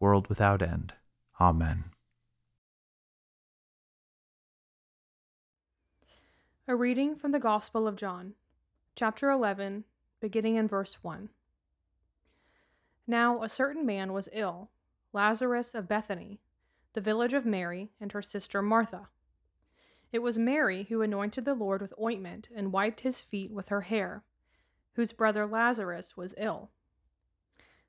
world without end. Amen. A reading from the Gospel of John, chapter 11, beginning in verse 1. Now a certain man was ill, Lazarus of Bethany, the village of Mary and her sister Martha. It was Mary who anointed the Lord with ointment and wiped his feet with her hair, whose brother Lazarus was ill.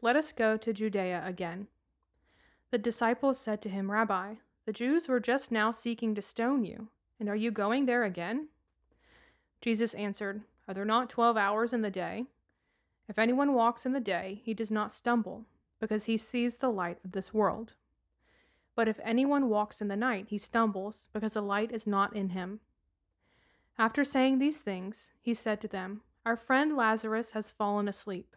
let us go to Judea again. The disciples said to him, Rabbi, the Jews were just now seeking to stone you, and are you going there again? Jesus answered, Are there not twelve hours in the day? If anyone walks in the day, he does not stumble, because he sees the light of this world. But if anyone walks in the night, he stumbles, because the light is not in him. After saying these things, he said to them, Our friend Lazarus has fallen asleep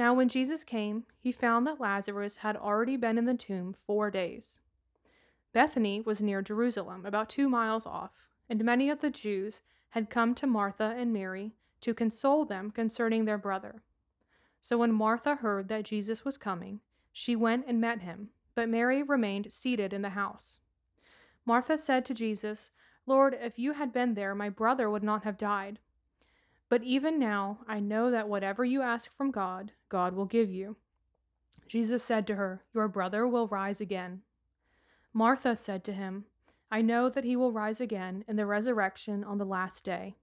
Now, when Jesus came, he found that Lazarus had already been in the tomb four days. Bethany was near Jerusalem, about two miles off, and many of the Jews had come to Martha and Mary to console them concerning their brother. So when Martha heard that Jesus was coming, she went and met him, but Mary remained seated in the house. Martha said to Jesus, Lord, if you had been there, my brother would not have died. But even now I know that whatever you ask from God, God will give you. Jesus said to her, Your brother will rise again. Martha said to him, I know that he will rise again in the resurrection on the last day.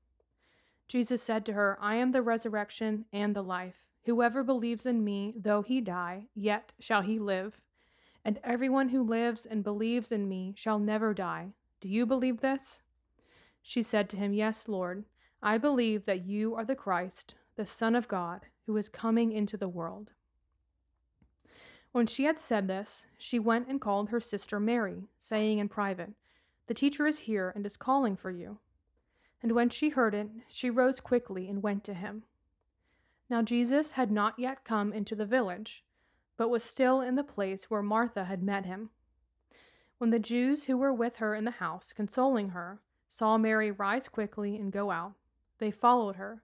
Jesus said to her, I am the resurrection and the life. Whoever believes in me, though he die, yet shall he live. And everyone who lives and believes in me shall never die. Do you believe this? She said to him, Yes, Lord. I believe that you are the Christ, the Son of God, who is coming into the world. When she had said this, she went and called her sister Mary, saying in private, The teacher is here and is calling for you. And when she heard it, she rose quickly and went to him. Now Jesus had not yet come into the village, but was still in the place where Martha had met him. When the Jews who were with her in the house, consoling her, saw Mary rise quickly and go out, they followed her,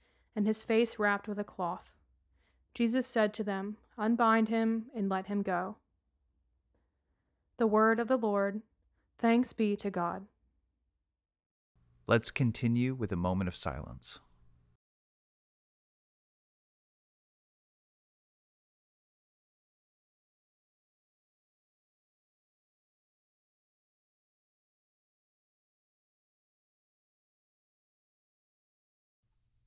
and his face wrapped with a cloth. Jesus said to them, Unbind him and let him go. The word of the Lord. Thanks be to God. Let's continue with a moment of silence.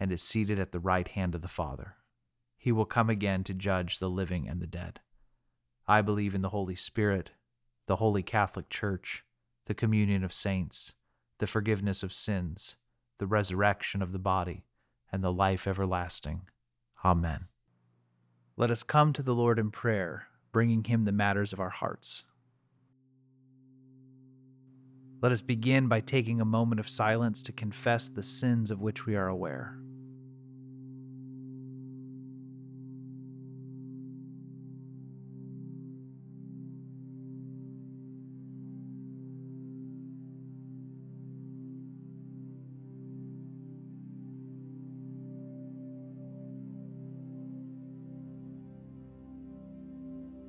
and is seated at the right hand of the Father. He will come again to judge the living and the dead. I believe in the Holy Spirit, the Holy Catholic Church, the communion of saints, the forgiveness of sins, the resurrection of the body, and the life everlasting. Amen. Let us come to the Lord in prayer, bringing him the matters of our hearts. Let us begin by taking a moment of silence to confess the sins of which we are aware.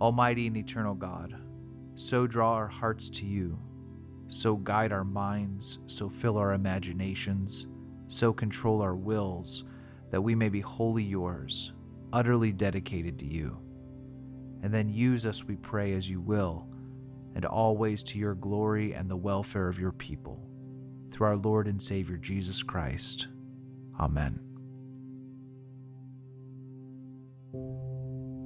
Almighty and eternal God, so draw our hearts to you, so guide our minds, so fill our imaginations, so control our wills, that we may be wholly yours, utterly dedicated to you. And then use us, we pray, as you will, and always to your glory and the welfare of your people. Through our Lord and Savior Jesus Christ. Amen.